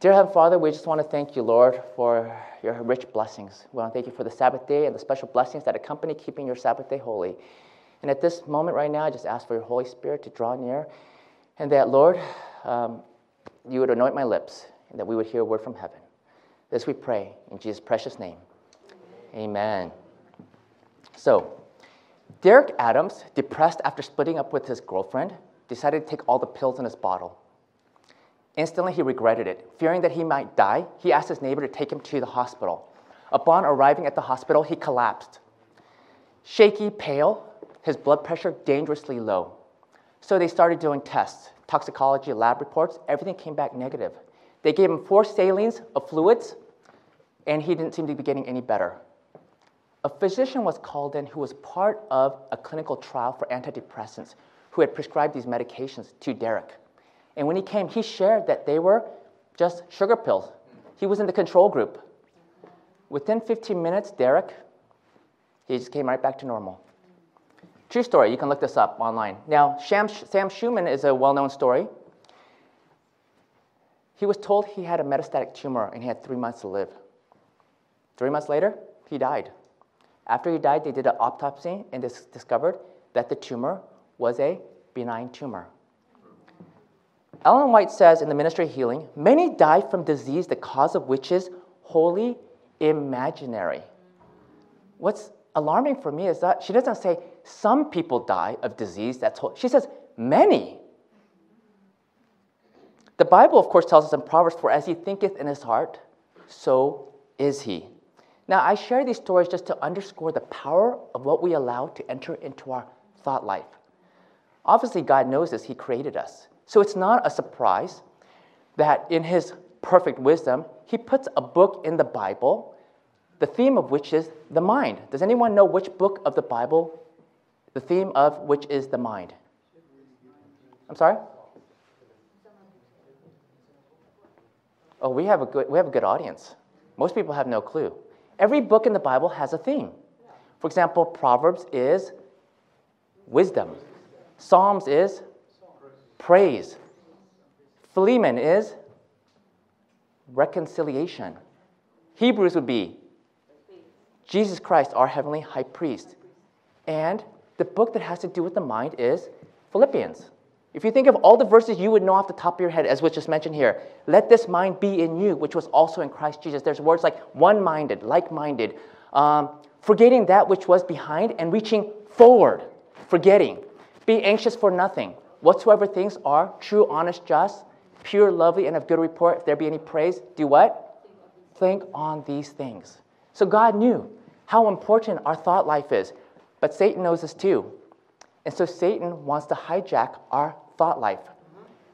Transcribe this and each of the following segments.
Dear Heavenly Father, we just want to thank you, Lord, for your rich blessings. We want to thank you for the Sabbath day and the special blessings that accompany keeping your Sabbath day holy. And at this moment right now, I just ask for your Holy Spirit to draw near and that, Lord, um, you would anoint my lips and that we would hear a word from heaven. This we pray in Jesus' precious name. Amen. So, Derek Adams, depressed after splitting up with his girlfriend, decided to take all the pills in his bottle. Instantly, he regretted it. Fearing that he might die, he asked his neighbor to take him to the hospital. Upon arriving at the hospital, he collapsed. Shaky, pale, his blood pressure dangerously low. So they started doing tests, toxicology, lab reports. Everything came back negative. They gave him four salines of fluids, and he didn't seem to be getting any better. A physician was called in who was part of a clinical trial for antidepressants who had prescribed these medications to Derek. And when he came, he shared that they were just sugar pills. He was in the control group. Within 15 minutes, Derek, he just came right back to normal. True story, you can look this up online. Now, Sam, Sam Schumann is a well known story. He was told he had a metastatic tumor and he had three months to live. Three months later, he died. After he died, they did an autopsy and dis- discovered that the tumor was a benign tumor. Ellen White says in the Ministry of Healing many die from disease, the cause of which is wholly imaginary. What's alarming for me is that she doesn't say some people die of disease that's whole. She says many. The Bible, of course, tells us in Proverbs, for as he thinketh in his heart, so is he. Now, I share these stories just to underscore the power of what we allow to enter into our thought life. Obviously, God knows this, He created us. So it's not a surprise that in His perfect wisdom, He puts a book in the Bible, the theme of which is the mind. Does anyone know which book of the Bible, the theme of which is the mind? I'm sorry? Oh, we have a good, we have a good audience. Most people have no clue. Every book in the Bible has a theme. For example, Proverbs is wisdom, Psalms is praise, Philemon is reconciliation, Hebrews would be Jesus Christ, our heavenly high priest. And the book that has to do with the mind is Philippians. If you think of all the verses you would know off the top of your head, as was just mentioned here, let this mind be in you, which was also in Christ Jesus. There's words like one minded, like minded, um, forgetting that which was behind and reaching forward, forgetting. Be anxious for nothing. Whatsoever things are true, honest, just, pure, lovely, and of good report, if there be any praise, do what? Think on these things. So God knew how important our thought life is, but Satan knows this too. And so Satan wants to hijack our thought life.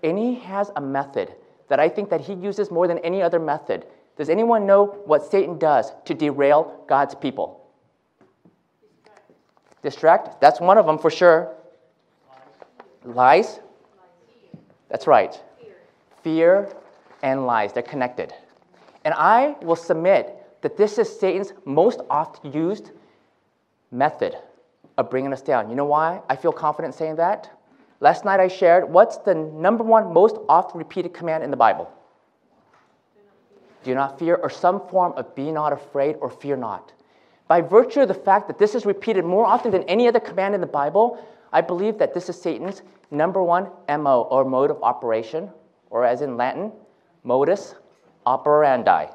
And he has a method that I think that he uses more than any other method. Does anyone know what Satan does to derail God's people? Distract? That's one of them for sure. Lies? That's right. Fear and lies. They're connected. And I will submit that this is Satan's most oft used method of bringing us down. You know why I feel confident saying that? Last night I shared what's the number one most oft repeated command in the Bible? Do not fear, or some form of be not afraid or fear not. By virtue of the fact that this is repeated more often than any other command in the Bible, I believe that this is Satan's number one MO or mode of operation, or as in Latin, modus operandi.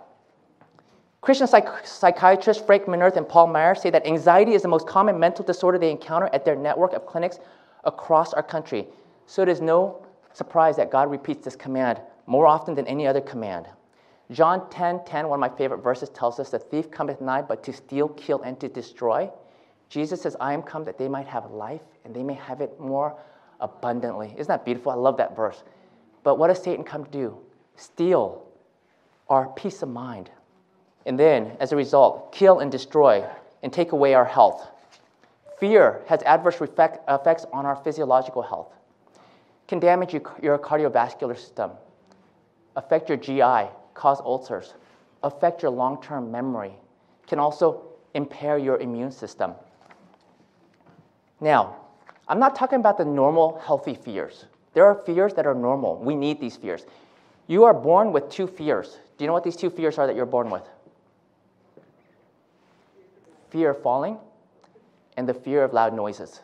Christian psych- psychiatrists Frank Minirth and Paul Meier say that anxiety is the most common mental disorder they encounter at their network of clinics across our country. So it is no surprise that God repeats this command more often than any other command. John 10 10, one of my favorite verses, tells us, The thief cometh nigh but to steal, kill, and to destroy. Jesus says, I am come that they might have life and they may have it more abundantly. Isn't that beautiful? I love that verse. But what does Satan come to do? Steal our peace of mind, and then, as a result, kill and destroy and take away our health. Fear has adverse effects on our physiological health, can damage your cardiovascular system, affect your GI, cause ulcers, affect your long term memory, can also impair your immune system. Now, I'm not talking about the normal healthy fears. There are fears that are normal. We need these fears. You are born with two fears. Do you know what these two fears are that you're born with? Fear of falling and the fear of loud noises.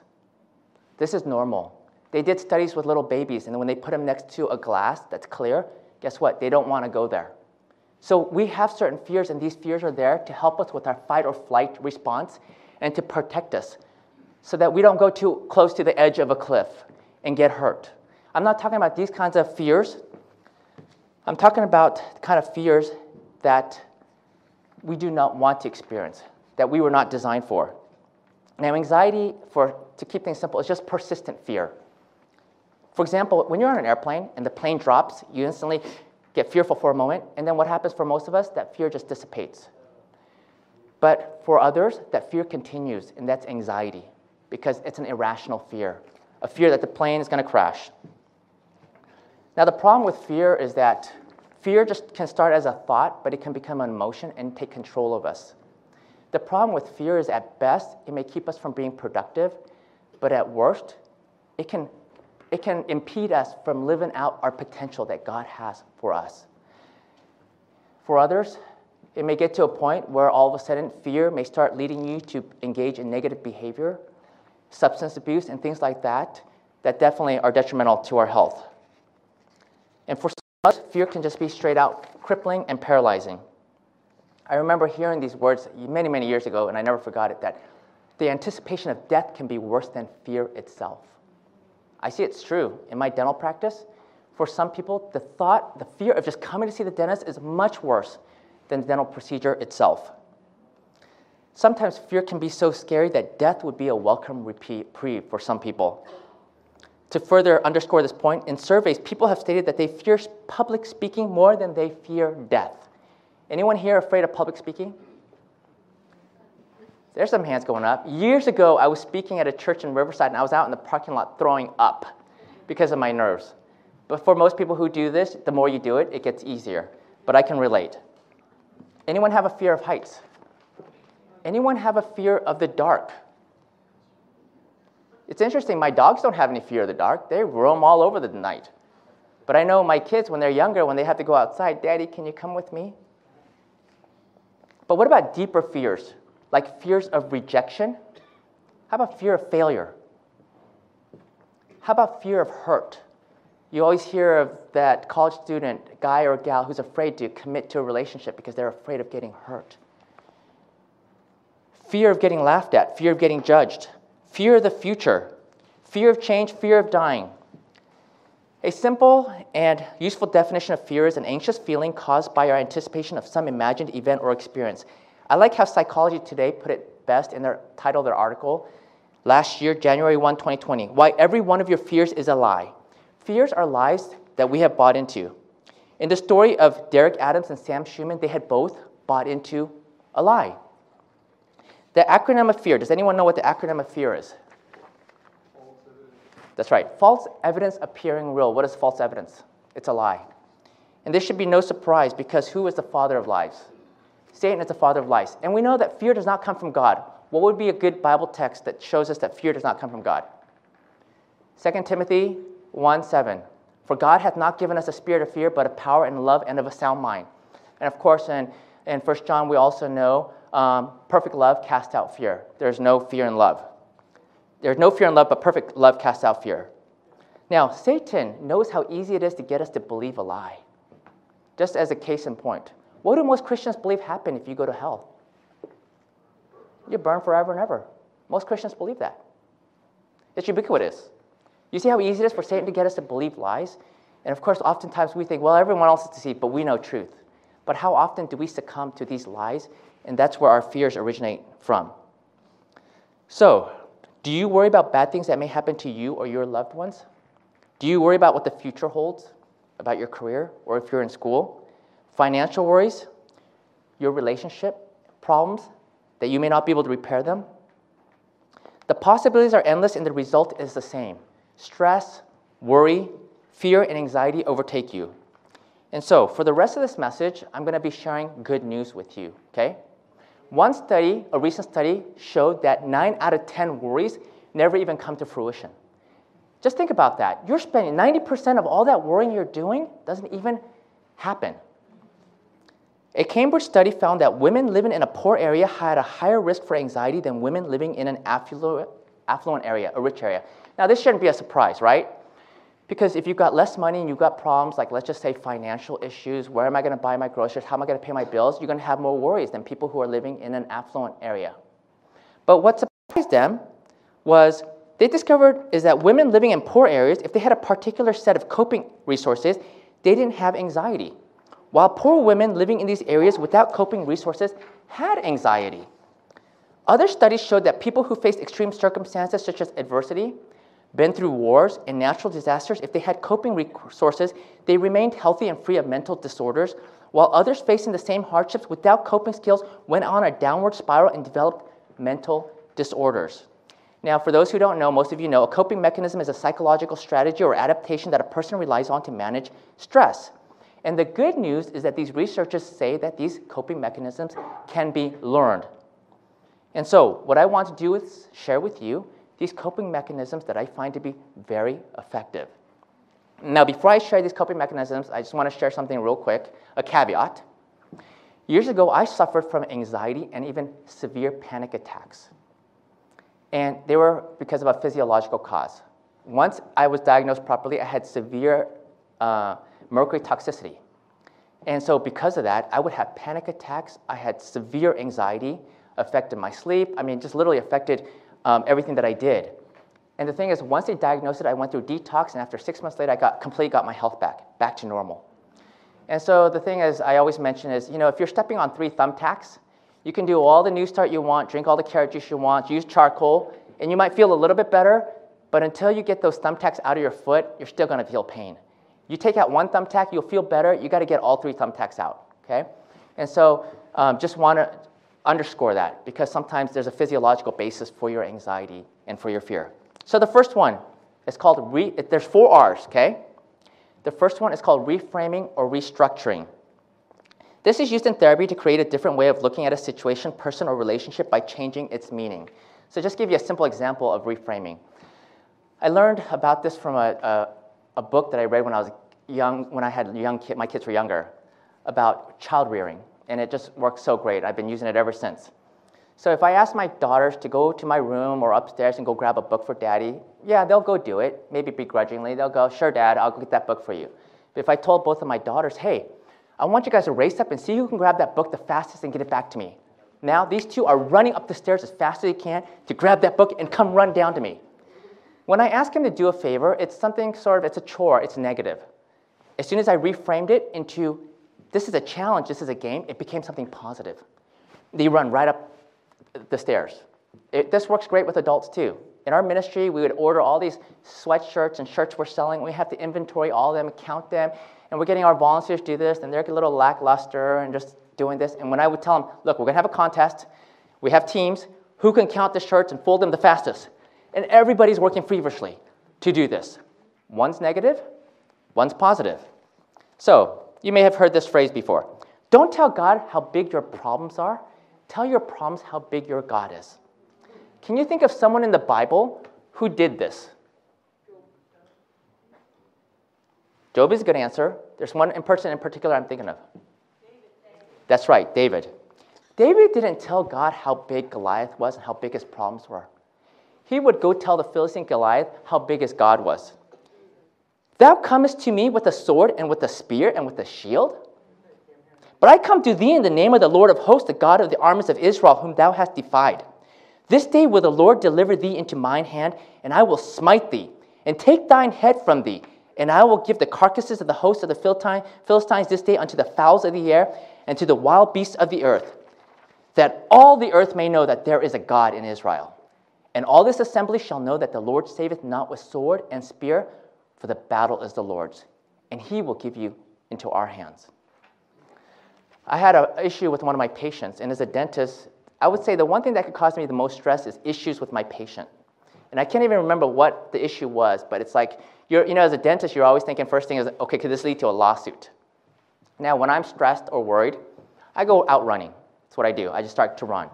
This is normal. They did studies with little babies, and when they put them next to a glass that's clear, guess what? They don't want to go there. So we have certain fears, and these fears are there to help us with our fight or flight response and to protect us so that we don't go too close to the edge of a cliff and get hurt. I'm not talking about these kinds of fears. I'm talking about kind of fears that we do not want to experience, that we were not designed for. Now, anxiety, for, to keep things simple, is just persistent fear. For example, when you're on an airplane and the plane drops, you instantly get fearful for a moment, and then what happens for most of us? That fear just dissipates. But for others, that fear continues, and that's anxiety, because it's an irrational fear, a fear that the plane is going to crash. Now, the problem with fear is that fear just can start as a thought, but it can become an emotion and take control of us. The problem with fear is at best, it may keep us from being productive, but at worst, it can it can impede us from living out our potential that God has for us. For others, it may get to a point where all of a sudden fear may start leading you to engage in negative behavior, substance abuse, and things like that, that definitely are detrimental to our health. And for some of us, fear can just be straight out crippling and paralyzing. I remember hearing these words many, many years ago, and I never forgot it that the anticipation of death can be worse than fear itself. I see it's true in my dental practice. For some people, the thought, the fear of just coming to see the dentist is much worse than the dental procedure itself. Sometimes fear can be so scary that death would be a welcome reprieve for some people. To further underscore this point, in surveys, people have stated that they fear public speaking more than they fear death. Anyone here afraid of public speaking? There's some hands going up. Years ago, I was speaking at a church in Riverside, and I was out in the parking lot throwing up because of my nerves. But for most people who do this, the more you do it, it gets easier. But I can relate. Anyone have a fear of heights? Anyone have a fear of the dark? It's interesting, my dogs don't have any fear of the dark. They roam all over the night. But I know my kids, when they're younger, when they have to go outside, Daddy, can you come with me? But what about deeper fears? like fears of rejection? How about fear of failure? How about fear of hurt? You always hear of that college student, guy or gal, who's afraid to commit to a relationship because they're afraid of getting hurt. Fear of getting laughed at, fear of getting judged, fear of the future, fear of change, fear of dying. A simple and useful definition of fear is an anxious feeling caused by our anticipation of some imagined event or experience. I like how Psychology Today put it best in their title of their article last year, January 1, 2020. Why every one of your fears is a lie. Fears are lies that we have bought into. In the story of Derek Adams and Sam Schuman, they had both bought into a lie. The acronym of fear, does anyone know what the acronym of fear is? That's right. False evidence appearing real. What is false evidence? It's a lie. And this should be no surprise because who is the father of lies? Satan is the father of lies. And we know that fear does not come from God. What would be a good Bible text that shows us that fear does not come from God? 2 Timothy 1 7. For God hath not given us a spirit of fear, but of power and love and of a sound mind. And of course, in, in 1 John, we also know um, perfect love casts out fear. There's no fear in love. There's no fear in love, but perfect love casts out fear. Now, Satan knows how easy it is to get us to believe a lie. Just as a case in point, what do most Christians believe happen if you go to hell? You burn forever and ever. Most Christians believe that. It's ubiquitous. You see how easy it is for Satan to get us to believe lies? And of course, oftentimes we think, well, everyone else is deceived, but we know truth. But how often do we succumb to these lies? And that's where our fears originate from. So, do you worry about bad things that may happen to you or your loved ones? Do you worry about what the future holds, about your career, or if you're in school? financial worries, your relationship problems that you may not be able to repair them. The possibilities are endless and the result is the same. Stress, worry, fear, and anxiety overtake you. And so, for the rest of this message, I'm going to be sharing good news with you, okay? One study, a recent study, showed that 9 out of 10 worries never even come to fruition. Just think about that. You're spending 90% of all that worrying you're doing doesn't even happen. A Cambridge study found that women living in a poor area had a higher risk for anxiety than women living in an affluent, affluent area, a rich area. Now, this shouldn't be a surprise, right? Because if you've got less money and you've got problems, like let's just say financial issues, where am I going to buy my groceries, how am I going to pay my bills, you're going to have more worries than people who are living in an affluent area. But what surprised them was they discovered is that women living in poor areas, if they had a particular set of coping resources, they didn't have anxiety. While poor women living in these areas without coping resources had anxiety. Other studies showed that people who faced extreme circumstances such as adversity, been through wars and natural disasters, if they had coping resources, they remained healthy and free of mental disorders, while others facing the same hardships without coping skills went on a downward spiral and developed mental disorders. Now, for those who don't know, most of you know, a coping mechanism is a psychological strategy or adaptation that a person relies on to manage stress. And the good news is that these researchers say that these coping mechanisms can be learned. And so, what I want to do is share with you these coping mechanisms that I find to be very effective. Now, before I share these coping mechanisms, I just want to share something real quick a caveat. Years ago, I suffered from anxiety and even severe panic attacks. And they were because of a physiological cause. Once I was diagnosed properly, I had severe uh, mercury toxicity. And so, because of that, I would have panic attacks. I had severe anxiety, affected my sleep. I mean, just literally affected um, everything that I did. And the thing is, once they diagnosed it, I went through detox, and after six months later, I got completely got my health back, back to normal. And so the thing is, I always mention is, you know, if you're stepping on three thumbtacks, you can do all the new start you want, drink all the carrot juice you want, use charcoal, and you might feel a little bit better, but until you get those thumbtacks out of your foot, you're still gonna feel pain. You take out one thumbtack, you'll feel better, you gotta get all three thumbtacks out, okay? And so um, just wanna underscore that because sometimes there's a physiological basis for your anxiety and for your fear. So the first one is called, re, there's four R's, okay? The first one is called reframing or restructuring. This is used in therapy to create a different way of looking at a situation, person, or relationship by changing its meaning. So just give you a simple example of reframing. I learned about this from a, a, a book that I read when I was young, when I had young kid, my kids were younger, about child rearing and it just works so great. I've been using it ever since. So if I ask my daughters to go to my room or upstairs and go grab a book for daddy, yeah, they'll go do it, maybe begrudgingly. They'll go, sure, dad, I'll go get that book for you. But if I told both of my daughters, hey, I want you guys to race up and see who can grab that book the fastest and get it back to me. Now these two are running up the stairs as fast as they can to grab that book and come run down to me. When I ask them to do a favor, it's something sort of, it's a chore, it's negative. As soon as I reframed it into this is a challenge, this is a game, it became something positive. They run right up the stairs. It, this works great with adults too. In our ministry, we would order all these sweatshirts and shirts we're selling. We have to inventory all of them, count them, and we're getting our volunteers to do this, and they're a little lackluster and just doing this. And when I would tell them, look, we're gonna have a contest, we have teams, who can count the shirts and fold them the fastest? And everybody's working feverishly to do this. One's negative, one's positive. So you may have heard this phrase before. Don't tell God how big your problems are, tell your problems how big your God is. Can you think of someone in the Bible who did this? Job is a good answer. There's one person in particular I'm thinking of. That's right, David. David didn't tell God how big Goliath was and how big his problems were. He would go tell the Philistine Goliath how big his God was. Thou comest to me with a sword and with a spear and with a shield? But I come to thee in the name of the Lord of hosts, the God of the armies of Israel, whom thou hast defied. This day will the Lord deliver thee into mine hand, and I will smite thee, and take thine head from thee. And I will give the carcasses of the hosts of the Philistines this day unto the fowls of the air, and to the wild beasts of the earth, that all the earth may know that there is a God in Israel. And all this assembly shall know that the Lord saveth not with sword and spear, for the battle is the Lord's, and He will give you into our hands. I had an issue with one of my patients, and as a dentist, I would say the one thing that could cause me the most stress is issues with my patient. And I can't even remember what the issue was, but it's like, you're, you know, as a dentist, you're always thinking first thing is, okay, could this lead to a lawsuit? Now, when I'm stressed or worried, I go out running. That's what I do. I just start to run.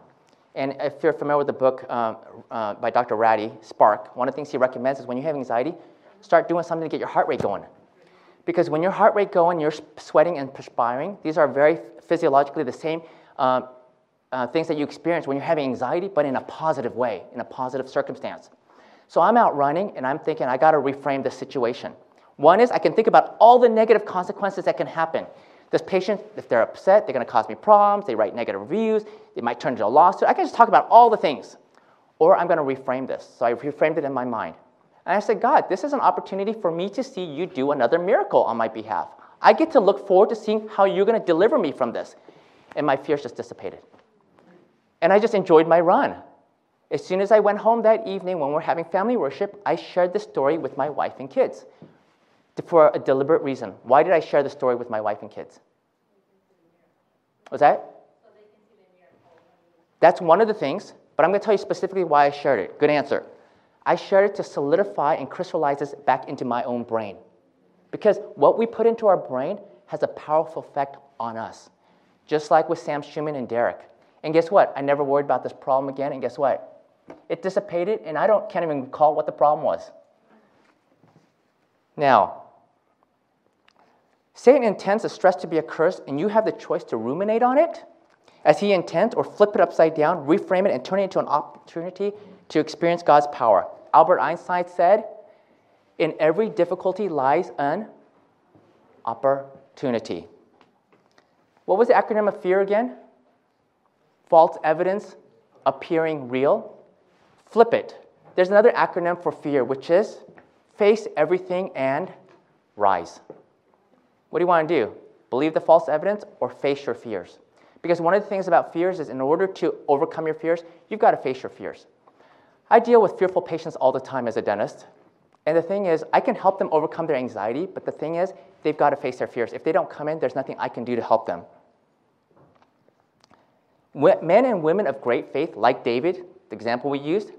And if you're familiar with the book uh, uh, by Dr. Ratey, Spark, one of the things he recommends is when you have anxiety, start doing something to get your heart rate going. Because when your heart rate going, you're sweating and perspiring. These are very physiologically the same um, uh, things that you experience when you're having anxiety, but in a positive way, in a positive circumstance. So I'm out running and I'm thinking, I got to reframe the situation. One is I can think about all the negative consequences that can happen. This patient, if they're upset, they're to cause me problems. They write negative reviews. It might turn into a lawsuit. I can just talk about all the things. Or I'm to reframe this. So I reframed it in my mind. And I said, God, this is an opportunity for me to see you do another miracle on my behalf. I get to look forward to seeing how you're going to deliver me from this. And my fears just dissipated. And I just enjoyed my run. As soon as I went home that evening when we we're having family worship, I shared the story with my wife and kids for a deliberate reason. Why did I share the story with my wife and kids? Was that? That's one of the things, but I'm going to tell you specifically why I shared it. Good answer. I shared it to solidify and crystallize this back into my own brain. Because what we put into our brain has a powerful effect on us. Just like with Sam Schuman and Derek. And guess what? I never worried about this problem again, and guess what? It dissipated, and I don't, can't even recall what the problem was. Now, Satan intends the stress to be a curse, and you have the choice to ruminate on it as he intends, or flip it upside down, reframe it, and turn it into an opportunity to experience God's power. Albert Einstein said, In every difficulty lies an opportunity. What was the acronym of fear again? False evidence appearing real. Flip it. There's another acronym for fear, which is face everything and rise. What do you want to do? Believe the false evidence or face your fears? Because one of the things about fears is in order to overcome your fears, you've got to face your fears. I deal with fearful patients all the time as a dentist. And the thing is, I can help them overcome their anxiety, but the thing is, they've got to face their fears. If they don't come in, there's nothing I can do to help them. Men and women of great faith, like David, the example we used,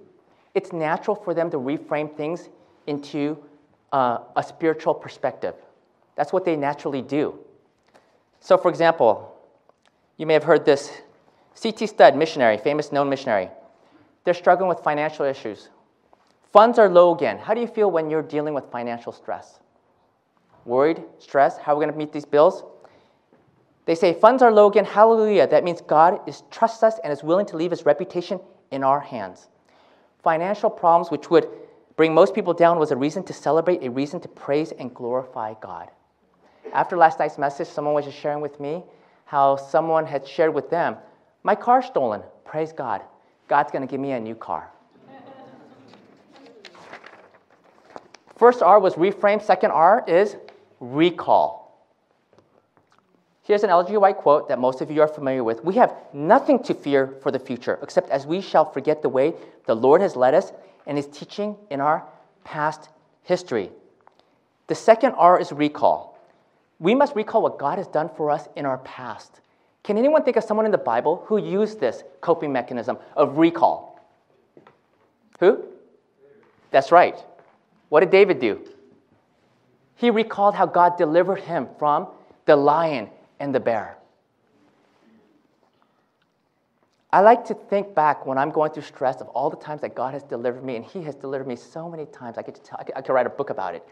it's natural for them to reframe things into uh, a spiritual perspective. That's what they naturally do. So, for example, you may have heard this C.T. Studd, missionary, famous known missionary. They're struggling with financial issues. Funds are low again. How do you feel when you're dealing with financial stress? Worried, stressed, how are we going to meet these bills? They say, Funds are low again, hallelujah. That means God is, trusts us and is willing to leave his reputation in our hands. Financial problems, which would bring most people down, was a reason to celebrate, a reason to praise and glorify God. After last night's message, someone was just sharing with me how someone had shared with them, My car stolen. Praise God. God's going to give me a new car. First R was reframe, second R is recall. Here's an Ellen G. White quote that most of you are familiar with. We have nothing to fear for the future, except as we shall forget the way the Lord has led us and his teaching in our past history. The second R is recall. We must recall what God has done for us in our past. Can anyone think of someone in the Bible who used this coping mechanism of recall? Who? That's right. What did David do? He recalled how God delivered him from the lion and the bear. I like to think back when I'm going through stress of all the times that God has delivered me, and He has delivered me so many times. I could, tell, I could, I could write a book about it.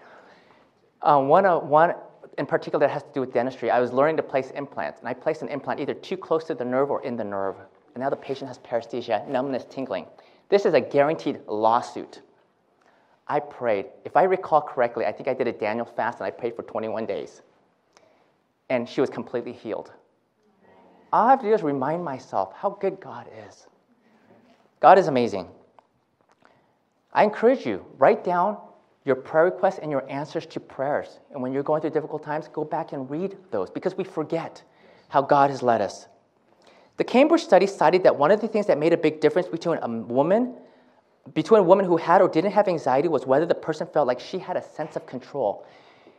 Um, one, uh, one in particular that has to do with dentistry, I was learning to place implants, and I placed an implant either too close to the nerve or in the nerve. And now the patient has paresthesia, numbness, tingling. This is a guaranteed lawsuit. I prayed. If I recall correctly, I think I did a Daniel fast and I prayed for 21 days. And she was completely healed. All I have to do is remind myself how good God is. God is amazing. I encourage you, write down your prayer requests and your answers to prayers. And when you're going through difficult times, go back and read those because we forget how God has led us. The Cambridge study cited that one of the things that made a big difference between a woman, between a woman who had or didn't have anxiety was whether the person felt like she had a sense of control.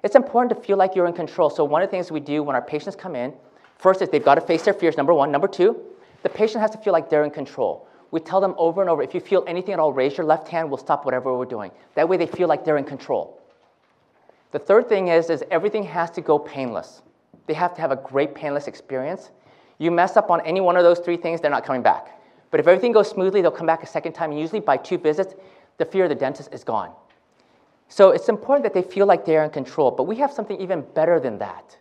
It's important to feel like you're in control. So one of the things we do when our patients come in, first is they've got to face their fears, number one. Number two, the patient has to feel like they're in control we tell them over and over if you feel anything at all, raise your left hand, we'll stop whatever we're doing. That way they feel like they're in control. The third thing is, is everything has to go painless. They have to have a great painless experience. You mess up on any one of those three things, they're not coming back. But if everything goes smoothly, they'll come back a second time. And usually by two visits, the fear of the dentist is gone. So it's important that they feel like they're in control, but we have something even better than that.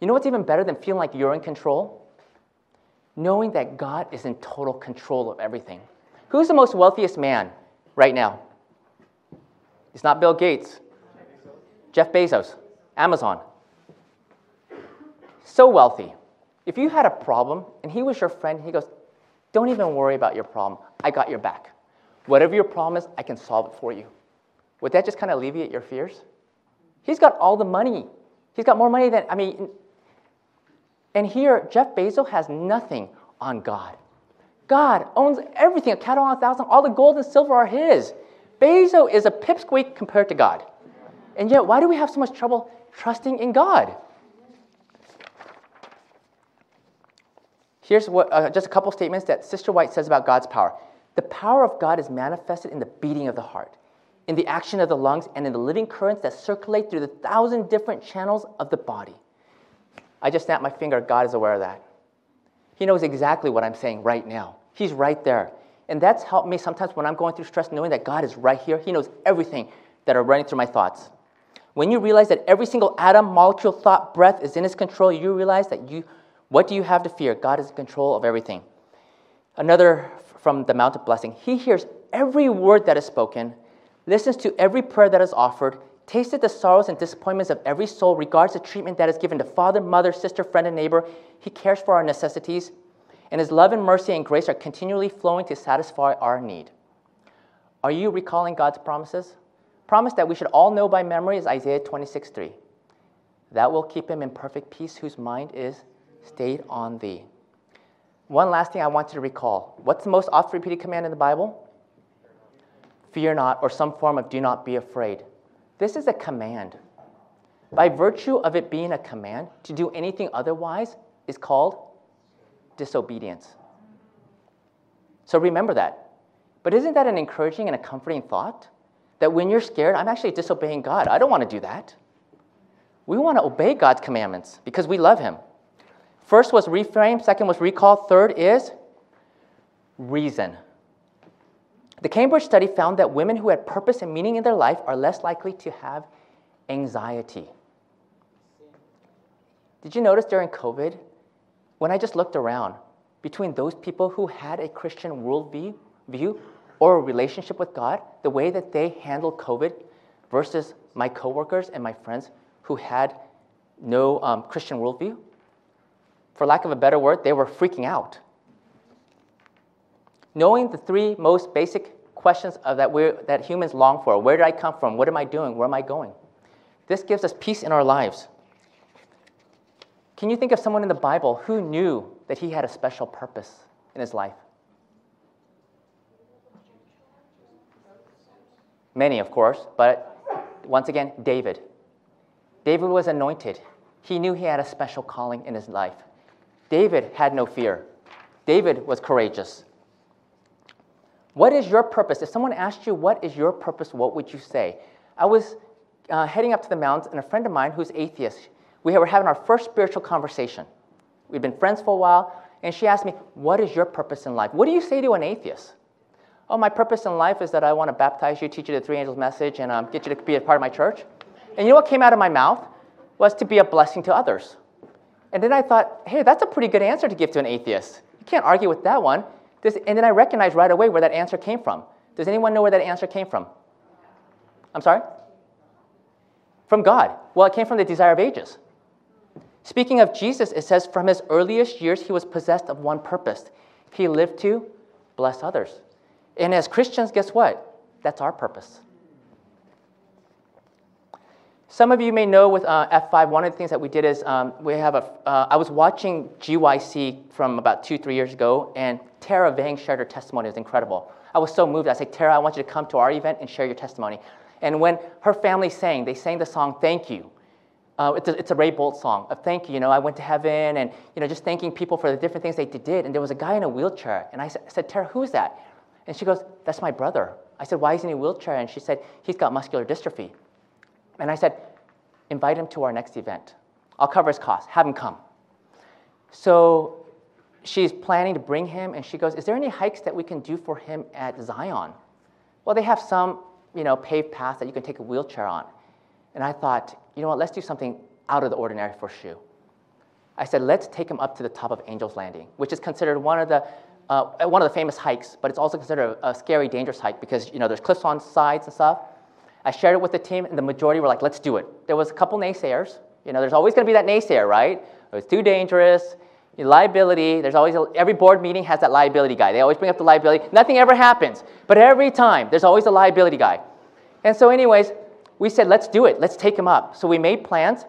You know what's even better than feeling like you're in control? Knowing that God is in total control of everything. Who's the most wealthiest man right now? It's not Bill Gates, Jeff Bezos, Amazon. So wealthy. If you had a problem and he was your friend, he goes, Don't even worry about your problem. I got your back. Whatever your problem is, I can solve it for you. Would that just kind of alleviate your fears? He's got all the money. He's got more money than, I mean, and here, Jeff Bezos has nothing on God. God owns everything, a cattle on a thousand, all the gold and silver are his. Bezos is a pipsqueak compared to God. And yet, why do we have so much trouble trusting in God? Here's what, uh, just a couple statements that Sister White says about God's power. The power of God is manifested in the beating of the heart in the action of the lungs, and in the living currents that circulate through the thousand different channels of the body. I just snapped my finger. God is aware of that. He knows exactly what I'm saying right now. He's right there. And that's helped me sometimes when I'm going through stress, knowing that God is right here. He knows everything that are running through my thoughts. When you realize that every single atom, molecule, thought, breath is in his control, you realize that you, what do you have to fear? God is in control of everything. Another from the Mount of Blessing. He hears every word that is spoken listens to every prayer that is offered, tasted the sorrows and disappointments of every soul, regards the treatment that is given to father, mother, sister, friend, and neighbor. He cares for our necessities, and his love and mercy and grace are continually flowing to satisfy our need. Are you recalling God's promises? Promise that we should all know by memory is Isaiah 26 3. That will keep him in perfect peace whose mind is stayed on thee. One last thing I want you to recall. What's the most oft repeated command in the Bible? fear not, or some form of do not be afraid. This is a command. By virtue of it being a command, to do anything otherwise is called disobedience. So remember that. But isn't that an encouraging and a comforting thought? That when you're scared, I'm actually disobeying God. I don't want to do that. We want to obey God's commandments because we love Him. First was reframe, second was recall, third is reason. The Cambridge study found that women who had purpose and meaning in their life are less likely to have anxiety. Did you notice during COVID, when I just looked around, between those people who had a Christian worldview view, or a relationship with God, the way that they handled COVID versus my coworkers and my friends who had no um, Christian worldview? For lack of a better word, they were freaking out knowing the three most basic questions that, we that humans long for where did I come from? What am I doing? Where am I going? This gives us peace in our lives. Can you think of someone in the Bible who knew that he had a special purpose in his life? Many, of course, but once again, David. David was anointed. He knew he had a special calling in his life. David had no fear. David was courageous. What is your purpose? If someone asked you, What is your purpose? What would you say? I was uh, heading up to the mountains, and a friend of mine who's atheist, we were having our first spiritual conversation. We'd been friends for a while, and she asked me, What is your purpose in life? What do you say to an atheist? Oh, my purpose in life is that I want to baptize you, teach you the three angels message, and um, get you to be a part of my church. And you know what came out of my mouth? Was to be a blessing to others. And then I thought, hey, that's a pretty good answer to give to an atheist. You can't argue with that one. And then I recognized right away where that answer came from. Does anyone know where that answer came from? I'm sorry? From God. Well, it came from the desire of ages. Speaking of Jesus, it says, from his earliest years, he was possessed of one purpose. He lived to bless others. And as Christians, guess what? That's our purpose. Some of you may know with uh, F5, one of the things that we did is um, we have a. Uh, I was watching GYC from about two, three years ago, and Tara Vang shared her testimony. It was incredible. I was so moved. I said, Tara, I want you to come to our event and share your testimony. And when her family sang, they sang the song Thank You. Uh, it's, a, it's, a, Ray Boltz song of thank you. You know, I went to heaven and, you know, just thanking people for the different things they did. And there was a guy in a wheelchair. And I said, I said Tara, who is that? And she goes, that's my brother. I said, why is he in a wheelchair? And she said, he's got muscular dystrophy. And I said, invite him to our next event. I'll cover his costs. Have him come. So she's planning to bring him, and she goes, Is there any hikes that we can do for him at Zion? Well, they have some, you know, paved path that you can take a wheelchair on. And I thought, you know what, let's do something out of the ordinary for Shu. I said, let's take him up to the top of Angel's Landing, which is considered one of the uh, one of the famous hikes, but it's also considered a, a, scary, dangerous hike because you know there's cliffs on sides and stuff. I shared it with the team, and the majority were like, "Let's do it." There was a couple naysayers. You know, there's always going to be that naysayer, right? It's too dangerous. Liability. There's always a, every board meeting has that liability guy. They always bring up the liability. Nothing ever happens, but every time there's always a liability guy. And so, anyways, we said, "Let's do it. Let's take him up." So we made plans.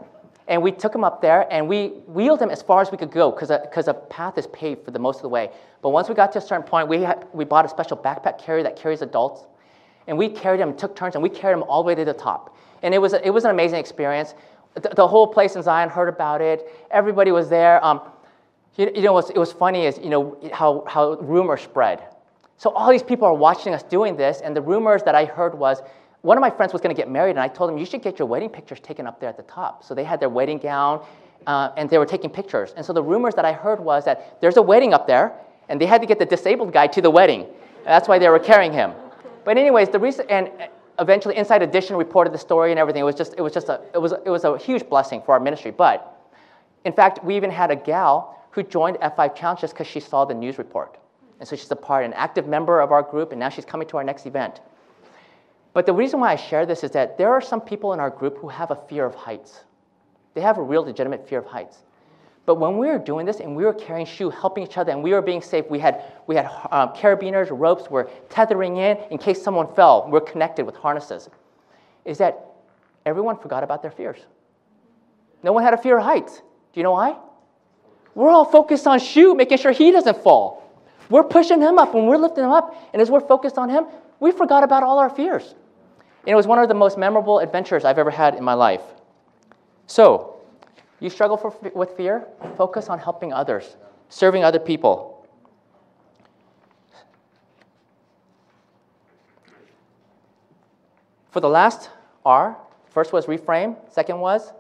And we took him up there and we wheeled him as far as we could go because a, a path is paved for the most of the way. But once we got to a certain point, we, had, we bought a special backpack carrier that carries adults. And we carried him, took turns, and we carried him all the way to the top. And it was, it was an amazing experience. The, the whole place in Zion heard about it. Everybody was there. Um, you, you know, it was funny is, you know, how, how rumors spread. So all these people are watching us doing this, and the rumors that I heard was one of my friends was going to get married, and I told him, you should get your wedding pictures taken up there at the top. So they had their wedding gown, uh, and they were taking pictures. And so the rumors that I heard was that there's a wedding up there, and they had to get the disabled guy to the wedding. That's why they were carrying him. But anyways, the reason, and eventually Inside Edition reported the story and everything. It was just, it was just a, it was, it was a huge blessing for our ministry. But in fact, we even had a gal who joined F5 Challenge just because she saw the news report. And so she's a part, an active member of our group, and now she's coming to our next event. But the reason why I share this is that there are some people in our group who have a fear of heights. They have a real legitimate fear of heights. But when we were doing this and we were carrying Shu, helping each other, and we were being safe, we had, we had um, carabiners, ropes, we're tethering in in case someone fell. We're connected with harnesses. Is that everyone forgot about their fears. No one had a fear of heights. Do you know why? We're all focused on Shu, making sure he doesn't fall. We're pushing him up and we're lifting him up. And as we're focused on him, we forgot about all our fears. And it was one of the most memorable adventures I've ever had in my life. So, you struggle for, with fear? Focus on helping others, serving other people. For the last R, first was reframe, second was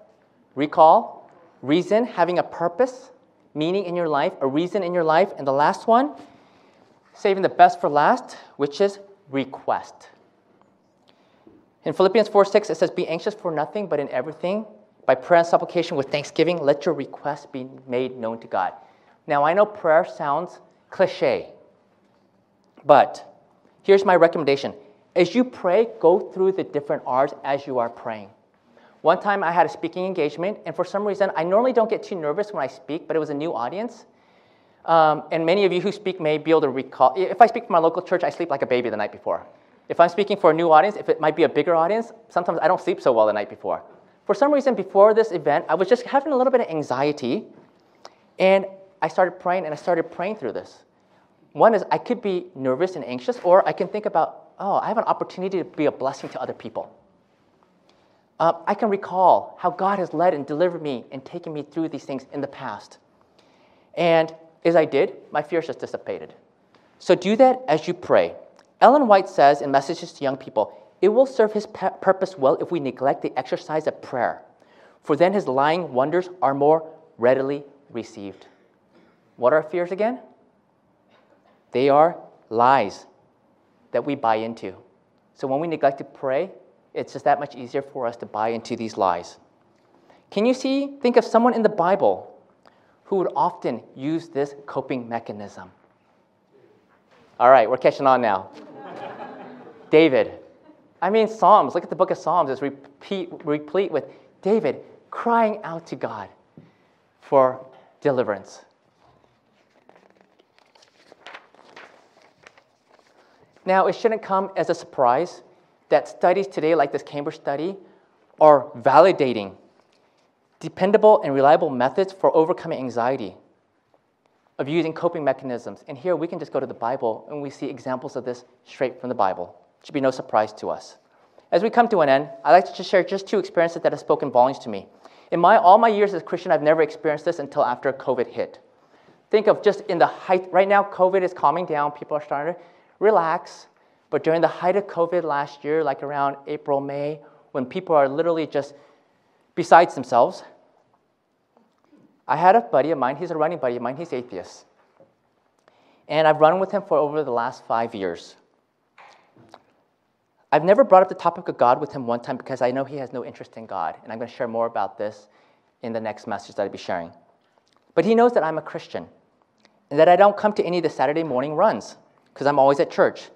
recall, reason, having a purpose, meaning in your life, a reason in your life, and the last one, saving the best for last, which is request. In Philippians 4 6, it says, Be anxious for nothing, but in everything, by prayer and supplication with thanksgiving, let your requests be made known to God. Now, I know prayer sounds cliche, but here's my recommendation. As you pray, go through the different R's as you are praying. One time I had a speaking engagement, and for some reason, I normally don't get too nervous when I speak, but it was a new audience. Um, and many of you who speak may be able to recall. If I speak for my local church, I sleep like a baby the night before. If I'm speaking for a new audience, if it might be a bigger audience, sometimes I don't sleep so well the night before. For some reason, before this event, I was just having a little bit of anxiety, and I started praying, and I started praying through this. One is I could be nervous and anxious, or I can think about, oh, I have an opportunity to be a blessing to other people. Uh, I can recall how God has led and delivered me and taken me through these things in the past. And as I did, my fears just dissipated. So do that as you pray. Ellen White says in Messages to Young People, it will serve his purpose well if we neglect the exercise of prayer, for then his lying wonders are more readily received. What are fears again? They are lies that we buy into. So when we neglect to pray, it's just that much easier for us to buy into these lies. Can you see, think of someone in the Bible who would often use this coping mechanism. All right, we're catching on now. David. I mean, Psalms. Look at the book of Psalms. It's repeat, replete with David crying out to God for deliverance. Now, it shouldn't come as a surprise that studies today, like this Cambridge study, are validating dependable and reliable methods for overcoming anxiety, of using coping mechanisms. And here we can just go to the Bible and we see examples of this straight from the Bible. Should be no surprise to us. As we come to an end, I'd like to just share just two experiences that have spoken volumes to me. In my, all my years as a Christian, I've never experienced this until after COVID hit. Think of just in the height, right now, COVID is calming down, people are starting to relax. But during the height of COVID last year, like around April, May, when people are literally just besides themselves. I had a buddy of mine, he's a running buddy of mine, he's atheist. And I've run with him for over the last five years. I've never brought up the topic of God with him one time because I know he has no interest in God. And I'm going to share more about this in the next message that I'll be sharing. But he knows that I'm a Christian and that I don't come to any of the Saturday morning runs because I'm always at church.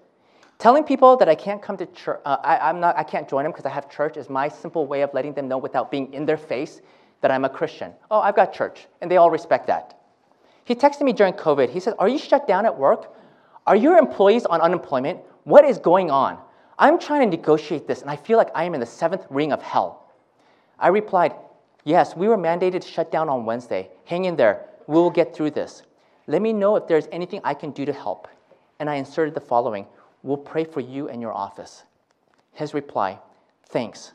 Telling people that I can't come to church, uh, I, am not, I can't join them because I have church is my simple way of letting them know without being in their face that I'm a Christian. Oh, I've got church, and they all respect that. He texted me during COVID. He said, Are you shut down at work? Are your employees on unemployment? What is going on? I'm trying to negotiate this, and I feel like I am in the seventh ring of hell. I replied, Yes, we were mandated to shut down on Wednesday. Hang in there. We will get through this. Let me know if there's anything I can do to help. And I inserted the following We'll pray for you and your office. His reply, Thanks.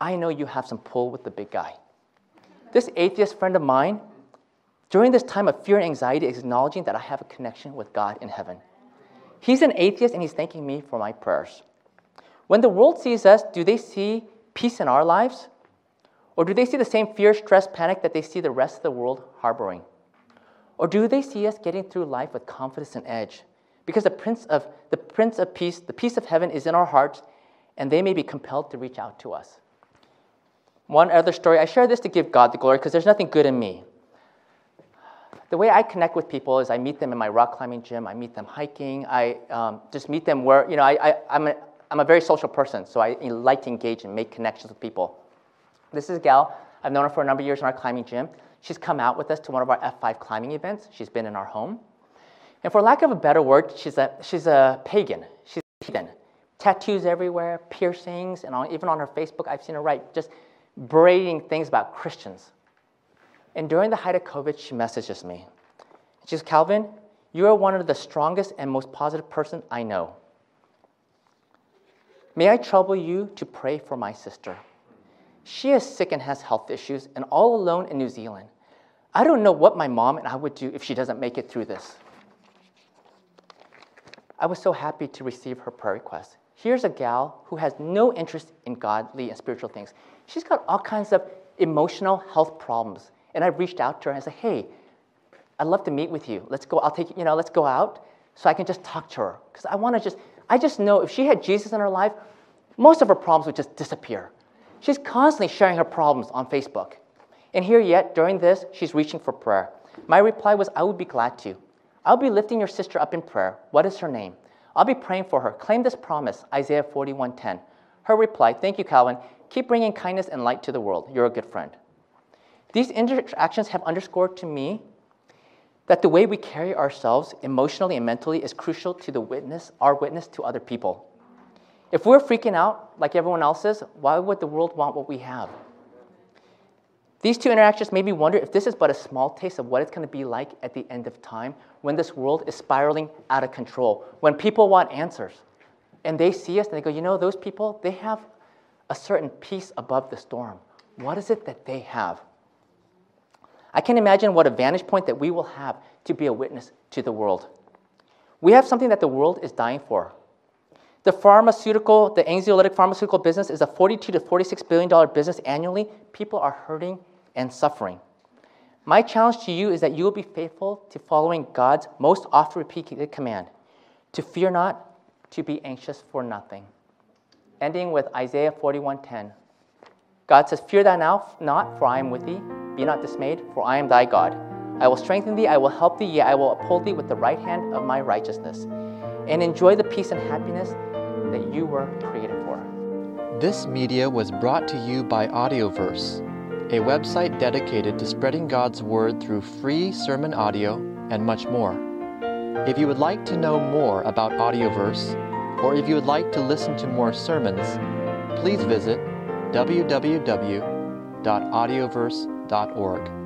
I know you have some pull with the big guy. This atheist friend of mine, during this time of fear and anxiety, is acknowledging that I have a connection with God in heaven. He's an atheist and he's thanking me for my prayers. When the world sees us, do they see peace in our lives? Or do they see the same fear, stress, panic that they see the rest of the world harboring? Or do they see us getting through life with confidence and edge? Because the Prince of, the Prince of Peace, the peace of heaven is in our hearts, and they may be compelled to reach out to us. One other story, I share this to give God the glory because there's nothing good in me. The way I connect with people is I meet them in my rock climbing gym, I meet them hiking, I um, just meet them where, you know, I, I, I'm, a, I'm a very social person, so I like to engage and make connections with people. This is a gal, I've known her for a number of years in our climbing gym. She's come out with us to one of our F5 climbing events. She's been in our home. And for lack of a better word, she's a, she's a pagan. She's a heathen. Tattoos everywhere, piercings, and on, even on her Facebook, I've seen her write just braiding things about Christians. And during the height of COVID, she messages me. She says, Calvin, you are one of the strongest and most positive person I know. May I trouble you to pray for my sister? She is sick and has health issues and all alone in New Zealand. I don't know what my mom and I would do if she doesn't make it through this. I was so happy to receive her prayer request. Here's a gal who has no interest in godly and spiritual things. She's got all kinds of emotional health problems. And I reached out to her and I said, hey, I'd love to meet with you. Let's go, I'll take, you know, let's go out so I can just talk to her. Because I want to just, I just know if she had Jesus in her life, most of her problems would just disappear. She's constantly sharing her problems on Facebook. And here yet, during this, she's reaching for prayer. My reply was, I would be glad to. I'll be lifting your sister up in prayer. What is her name? I'll be praying for her. Claim this promise, Isaiah 41:10. Her reply, Thank you, Calvin. Keep bringing kindness and light to the world. You're a good friend. These interactions have underscored to me that the way we carry ourselves emotionally and mentally is crucial to the witness, our witness to other people. If we're freaking out like everyone else is, why would the world want what we have? These two interactions made me wonder if this is but a small taste of what it's going to be like at the end of time when this world is spiraling out of control, when people want answers. And they see us and they go, you know, those people, they have a certain peace above the storm. What is it that they have? I can imagine what a vantage point that we will have to be a witness to the world. We have something that the world is dying for. The pharmaceutical, the anxiolytic pharmaceutical business is a 42 to 46 billion dollar business annually. People are hurting and suffering. My challenge to you is that you will be faithful to following God's most often repeated command to fear not, to be anxious for nothing. Ending with Isaiah 41:10. God says, Fear thou now not, for I am with thee. Be not dismayed, for I am thy God. I will strengthen thee, I will help thee, yea, I will uphold thee with the right hand of my righteousness. And enjoy the peace and happiness that you were created for. This media was brought to you by Audioverse a website dedicated to spreading God's Word through free sermon audio and much more. If you would like to know more about Audioverse, or if you would like to listen to more sermons, please visit www.audioverse.org.